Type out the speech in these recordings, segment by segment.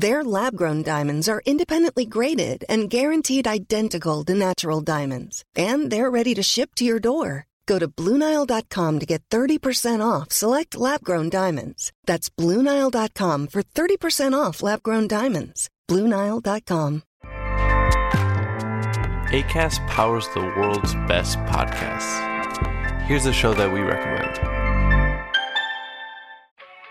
Their lab grown diamonds are independently graded and guaranteed identical to natural diamonds, and they're ready to ship to your door. Go to BlueNile.com to get 30% off select lab grown diamonds. That's BlueNile.com for 30% off lab grown diamonds. BlueNile.com. ACAST powers the world's best podcasts. Here's a show that we recommend.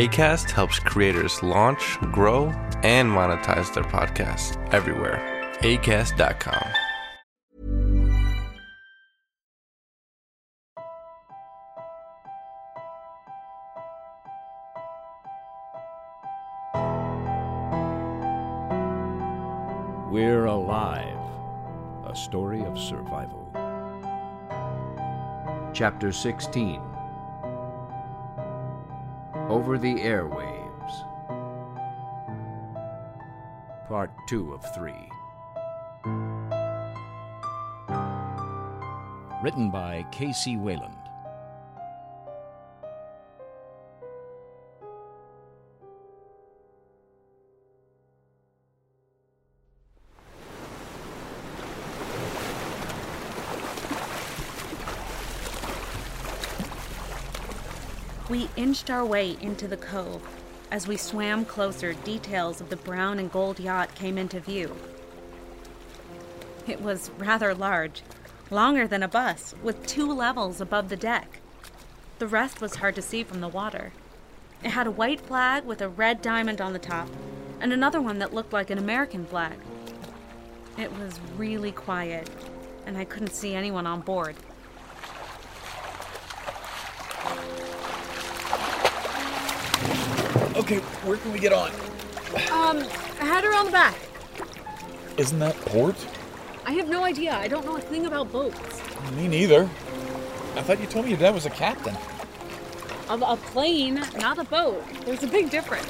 ACAST helps creators launch, grow, and monetize their podcasts everywhere. ACAST.com. We're Alive, a story of survival. Chapter 16 Over the Airwaves. Part 2 of 3. Written by K.C. Wayland. Inched our way into the cove. As we swam closer, details of the brown and gold yacht came into view. It was rather large, longer than a bus, with two levels above the deck. The rest was hard to see from the water. It had a white flag with a red diamond on the top, and another one that looked like an American flag. It was really quiet, and I couldn't see anyone on board. Okay, where can we get on? Um, head around the back. Isn't that port? I have no idea. I don't know a thing about boats. Me neither. I thought you told me your dad was a captain. Of a plane, not a boat. There's a big difference.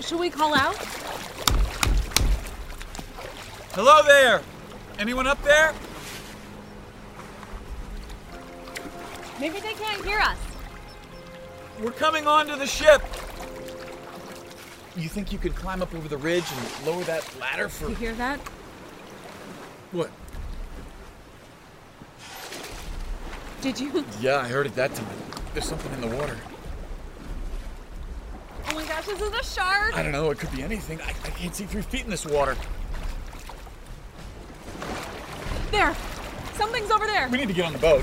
Should we call out? Hello there! Anyone up there? Maybe they can't hear us. We're coming onto the ship. You think you could climb up over the ridge and lower that ladder for. You hear that? What? Did you? Yeah, I heard it that time. There's something in the water. Oh my gosh, this is a shark! I don't know, it could be anything. I, I can't see three feet in this water. There! Something's over there! We need to get on the boat.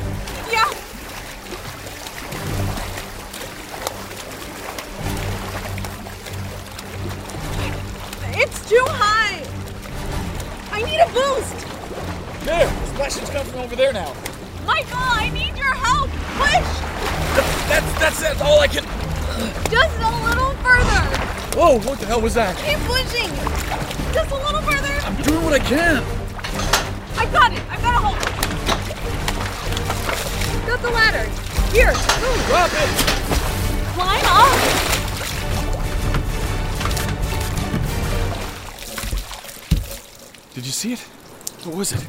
Boost! There! The splashing's coming from over there now. Michael, I need your help! Push! That's, that's, that's all I can. Just a little further! Whoa, what the hell was that? Keep pushing! Just a little further! I'm doing what I can. I got it! I've got a hold! Got the ladder! Here! Move! Drop it! Climb up! See it? What was it?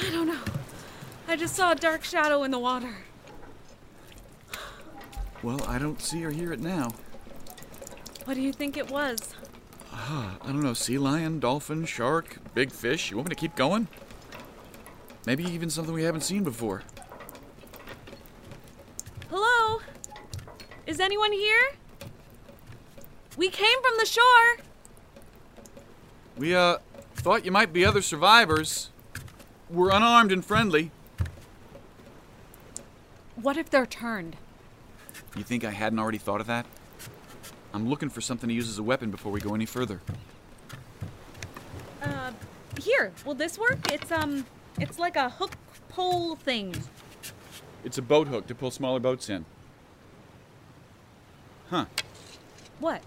I don't know. I just saw a dark shadow in the water. Well, I don't see or hear it now. What do you think it was? Ah, I don't know. Sea lion, dolphin, shark, big fish. You want me to keep going? Maybe even something we haven't seen before. Hello? Is anyone here? We came from the shore. We, uh, thought you might be other survivors. We're unarmed and friendly. What if they're turned? You think I hadn't already thought of that? I'm looking for something to use as a weapon before we go any further. Uh, here. Will this work? It's, um, it's like a hook pole thing. It's a boat hook to pull smaller boats in. Huh. What?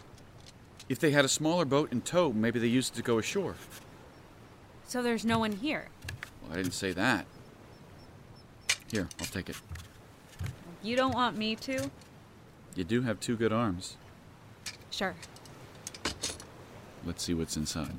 If they had a smaller boat in tow, maybe they used it to go ashore. So there's no one here. Well, I didn't say that. Here, I'll take it. You don't want me to? You do have two good arms. Sure. Let's see what's inside.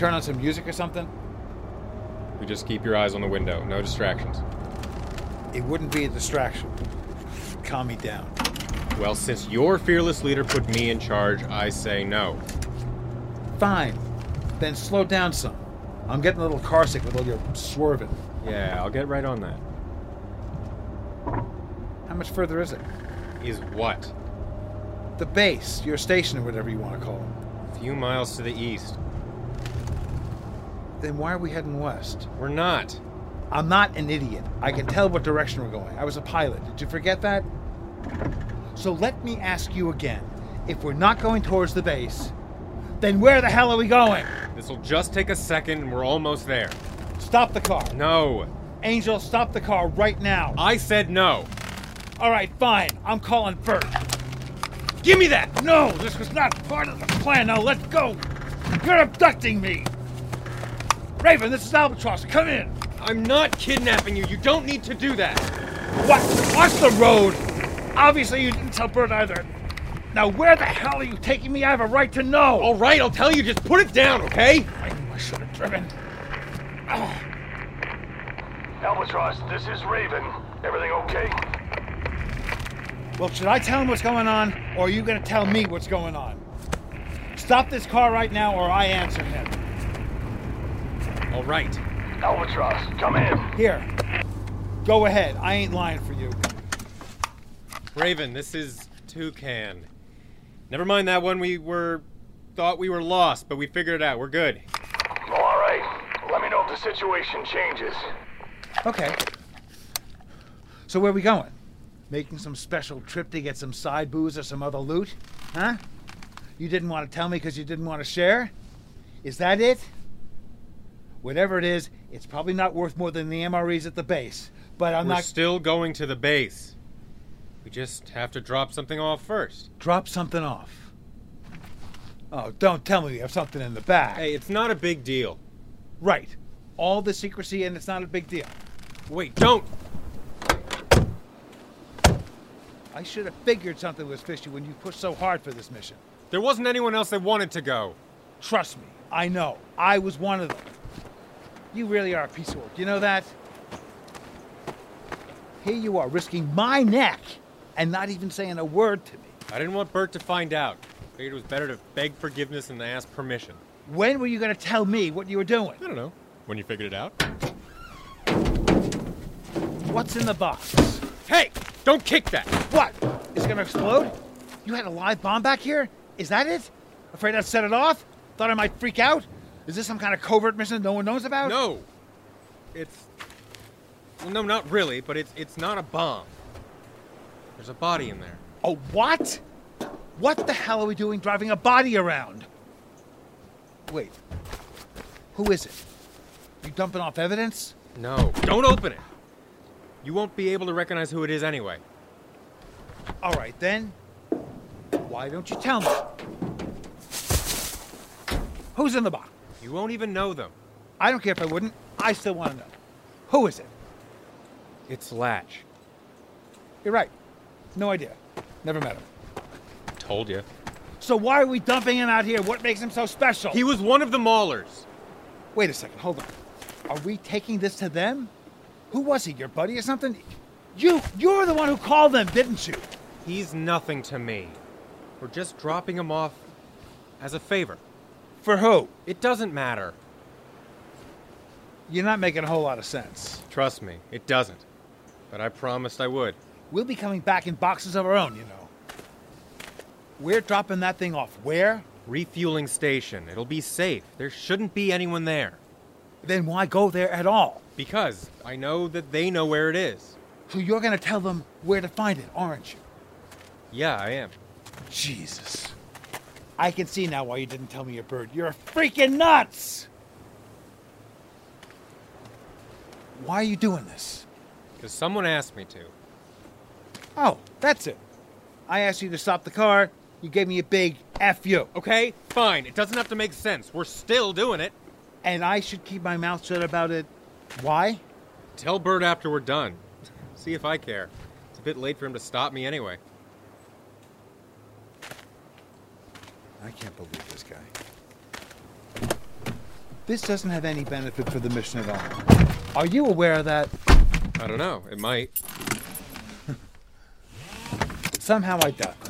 Turn on some music or something? We just keep your eyes on the window, no distractions. It wouldn't be a distraction. Calm me down. Well, since your fearless leader put me in charge, I say no. Fine. Then slow down some. I'm getting a little carsick with all your swerving. Yeah, I'll get right on that. How much further is it? Is what? The base, your station, or whatever you want to call it. A few miles to the east. Then why are we heading west? We're not. I'm not an idiot. I can tell what direction we're going. I was a pilot. Did you forget that? So let me ask you again. If we're not going towards the base, then where the hell are we going? This'll just take a second and we're almost there. Stop the car. No. Angel, stop the car right now. I said no. All right, fine. I'm calling Bert. Give me that! No, this was not part of the plan. Now let go. You're abducting me. Raven, this is Albatross. Come in. I'm not kidnapping you. You don't need to do that. What? Watch the road. Obviously, you didn't tell Bert either. Now, where the hell are you taking me? I have a right to know. All right, I'll tell you. Just put it down, okay? I knew I should have driven. Oh. Albatross, this is Raven. Everything okay? Well, should I tell him what's going on, or are you going to tell me what's going on? Stop this car right now, or I answer him. All right. Albatross, come in. Here. Go ahead. I ain't lying for you. Raven, this is Toucan. Never mind that one. We were. thought we were lost, but we figured it out. We're good. All right. Let me know if the situation changes. Okay. So where we going? Making some special trip to get some side booze or some other loot? Huh? You didn't want to tell me because you didn't want to share? Is that it? Whatever it is, it's probably not worth more than the MREs at the base. But I'm We're not. still going to the base. We just have to drop something off first. Drop something off. Oh, don't tell me you have something in the back. Hey, it's not a big deal. Right. All the secrecy and it's not a big deal. Wait, don't! I should have figured something was fishy when you pushed so hard for this mission. There wasn't anyone else that wanted to go. Trust me, I know. I was one of them. You really are a piece of work. You know that? Here you are, risking my neck and not even saying a word to me. I didn't want Bert to find out. Figured it was better to beg forgiveness than to ask permission. When were you going to tell me what you were doing? I don't know. When you figured it out? What's in the box? Hey! Don't kick that! What? Is it going to explode? You had a live bomb back here? Is that it? Afraid I'd set it off? Thought I might freak out? Is this some kind of covert mission no one knows about? No! It's. Well, no, not really, but it's, it's not a bomb. There's a body in there. A what? What the hell are we doing driving a body around? Wait. Who is it? You dumping off evidence? No, don't open it! You won't be able to recognize who it is anyway. All right, then. Why don't you tell me? Who's in the box? You won't even know them. I don't care if I wouldn't. I still want to know. Who is it? It's Latch. You're right. No idea. Never met him. Told you. So why are we dumping him out here? What makes him so special? He was one of the Maulers. Wait a second. Hold on. Are we taking this to them? Who was he? Your buddy or something? You, you're the one who called them, didn't you? He's nothing to me. We're just dropping him off as a favor. For who? It doesn't matter. You're not making a whole lot of sense. Trust me, it doesn't. But I promised I would. We'll be coming back in boxes of our own, you know. We're dropping that thing off. Where? Refueling station. It'll be safe. There shouldn't be anyone there. Then why go there at all? Because I know that they know where it is. So you're going to tell them where to find it, aren't you? Yeah, I am. Jesus. I can see now why you didn't tell me your bird. You're freaking nuts! Why are you doing this? Because someone asked me to. Oh, that's it. I asked you to stop the car. You gave me a big F you. Okay, fine. It doesn't have to make sense. We're still doing it. And I should keep my mouth shut about it. Why? Tell Bert after we're done. See if I care. It's a bit late for him to stop me anyway. I can't believe this guy. This doesn't have any benefit for the mission at all. Are you aware of that? I don't know. It might. Somehow I doubt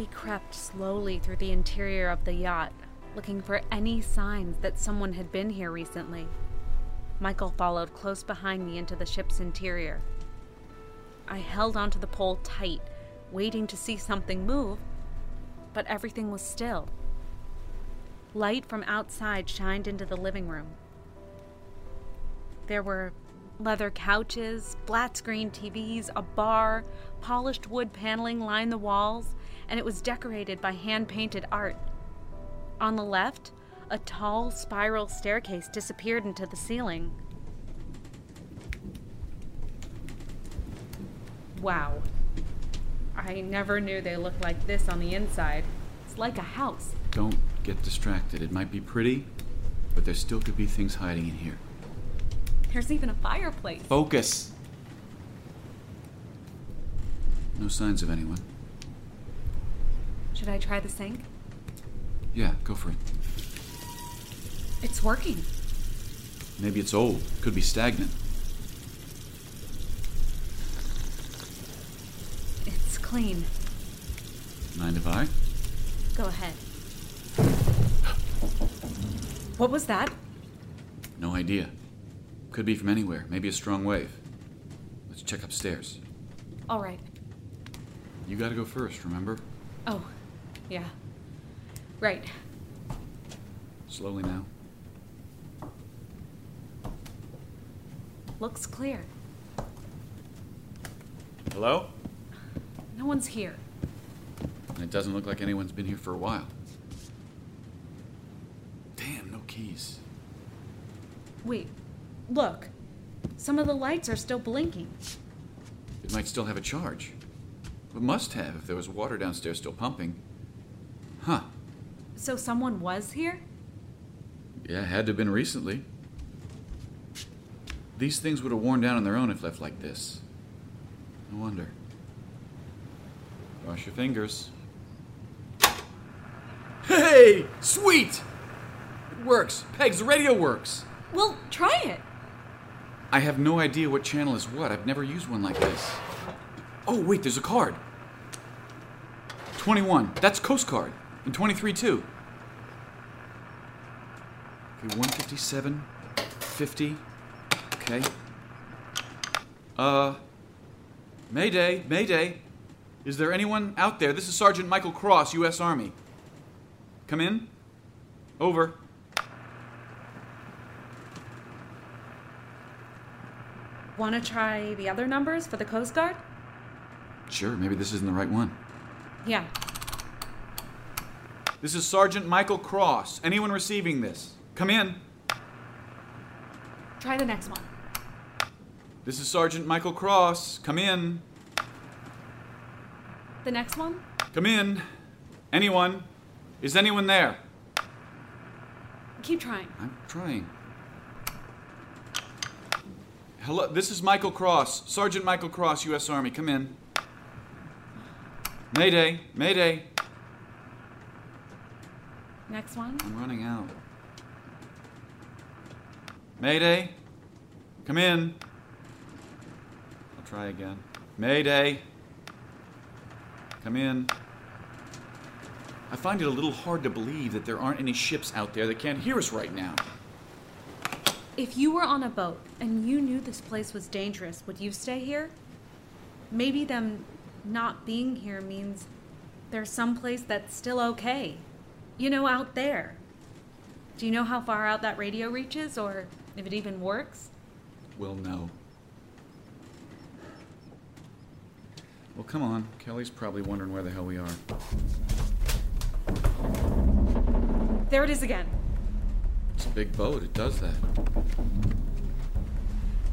We crept slowly through the interior of the yacht, looking for any signs that someone had been here recently. Michael followed close behind me into the ship's interior. I held onto the pole tight, waiting to see something move, but everything was still. Light from outside shined into the living room. There were leather couches, flat screen TVs, a bar, polished wood paneling lined the walls, and it was decorated by hand painted art. On the left, a tall spiral staircase disappeared into the ceiling. Wow. I never knew they looked like this on the inside. It's like a house. Don't get distracted. It might be pretty, but there still could be things hiding in here. There's even a fireplace. Focus! No signs of anyone. Should I try the sink? Yeah, go for it. It's working. Maybe it's old. Could be stagnant. It's clean. Mind if I? Go ahead. What was that? No idea. Could be from anywhere. Maybe a strong wave. Let's check upstairs. All right. You gotta go first, remember? Oh, yeah. Right. Slowly now. Looks clear. Hello? No one's here. And it doesn't look like anyone's been here for a while. Damn, no keys. Wait, look. Some of the lights are still blinking. It might still have a charge. It must have if there was water downstairs still pumping. Huh. So someone was here? Yeah, had to have been recently. These things would have worn down on their own if left like this. No wonder. Cross your fingers. Hey! Sweet! It works. Pegs, the radio works. Well, try it. I have no idea what channel is what. I've never used one like this. Oh, wait, there's a card. 21. That's Coast Guard. And 23 too. Okay, 157. 50. Okay. Uh, Mayday, Mayday. Is there anyone out there? This is Sergeant Michael Cross, U.S. Army. Come in. Over. Want to try the other numbers for the Coast Guard? Sure, maybe this isn't the right one. Yeah. This is Sergeant Michael Cross. Anyone receiving this? Come in. Try the next one. This is Sergeant Michael Cross. Come in. The next one? Come in. Anyone? Is anyone there? Keep trying. I'm trying. Hello, this is Michael Cross. Sergeant Michael Cross, U.S. Army. Come in. Mayday, Mayday. Next one? I'm running out. Mayday. Come in. I'll try again. Mayday. Come in. I find it a little hard to believe that there aren't any ships out there that can't hear us right now. If you were on a boat and you knew this place was dangerous, would you stay here? Maybe them not being here means there's some place that's still okay. You know, out there. Do you know how far out that radio reaches or if it even works? We'll know. Well, come on. Kelly's probably wondering where the hell we are. There it is again. It's a big boat. It does that.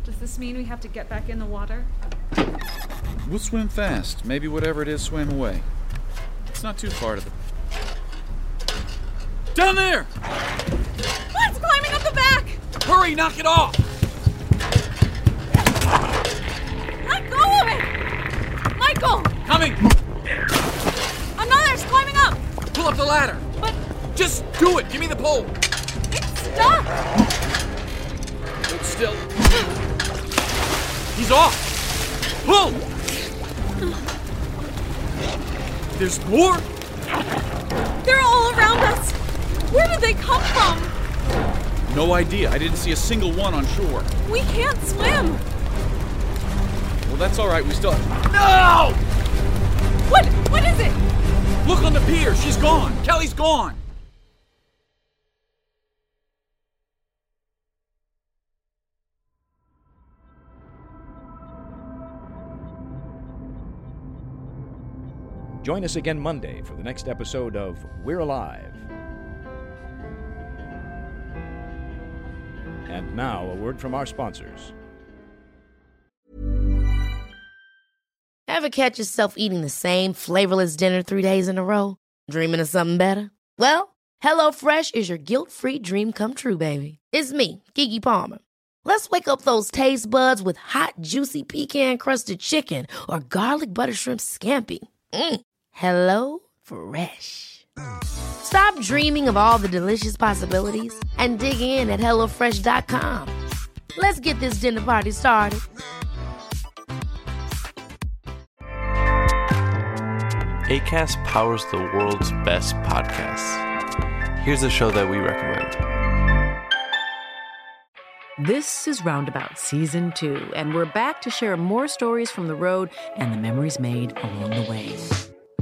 Does this mean we have to get back in the water? We'll swim fast. Maybe whatever it is, swim away. It's not too far to the. Down there! Oh, it's climbing up the back! Hurry, knock it off! Let go of it! Michael! Coming! Another's climbing up! Pull up the ladder! But Just do it! Give me the pole! Stuck! Hold still. He's off! Pull! There's more? They're all around us! Where did they come from? No idea. I didn't see a single one on shore. We can't swim! Well, that's all right. We still. No! What? What is it? Look on the pier. She's gone. Kelly's gone. Join us again Monday for the next episode of We're Alive. And now, a word from our sponsors. Ever catch yourself eating the same flavorless dinner three days in a row? Dreaming of something better? Well, HelloFresh is your guilt free dream come true, baby. It's me, Keke Palmer. Let's wake up those taste buds with hot, juicy pecan crusted chicken or garlic butter shrimp scampi. Mm. Hello Fresh. Stop dreaming of all the delicious possibilities and dig in at HelloFresh.com. Let's get this dinner party started. ACAST powers the world's best podcasts. Here's a show that we recommend. This is Roundabout Season 2, and we're back to share more stories from the road and the memories made along the way.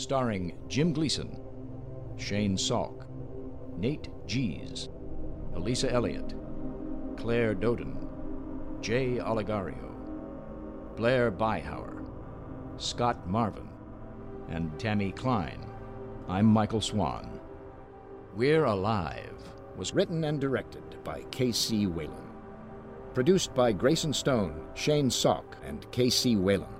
Starring Jim Gleason, Shane Salk, Nate Gies, Elisa Elliott, Claire Doden, Jay Oligario, Blair Byhauer, Scott Marvin, and Tammy Klein. I'm Michael Swan. We're Alive was written and directed by K.C. Wayland. Produced by Grayson Stone, Shane Salk, and K.C. Wayland.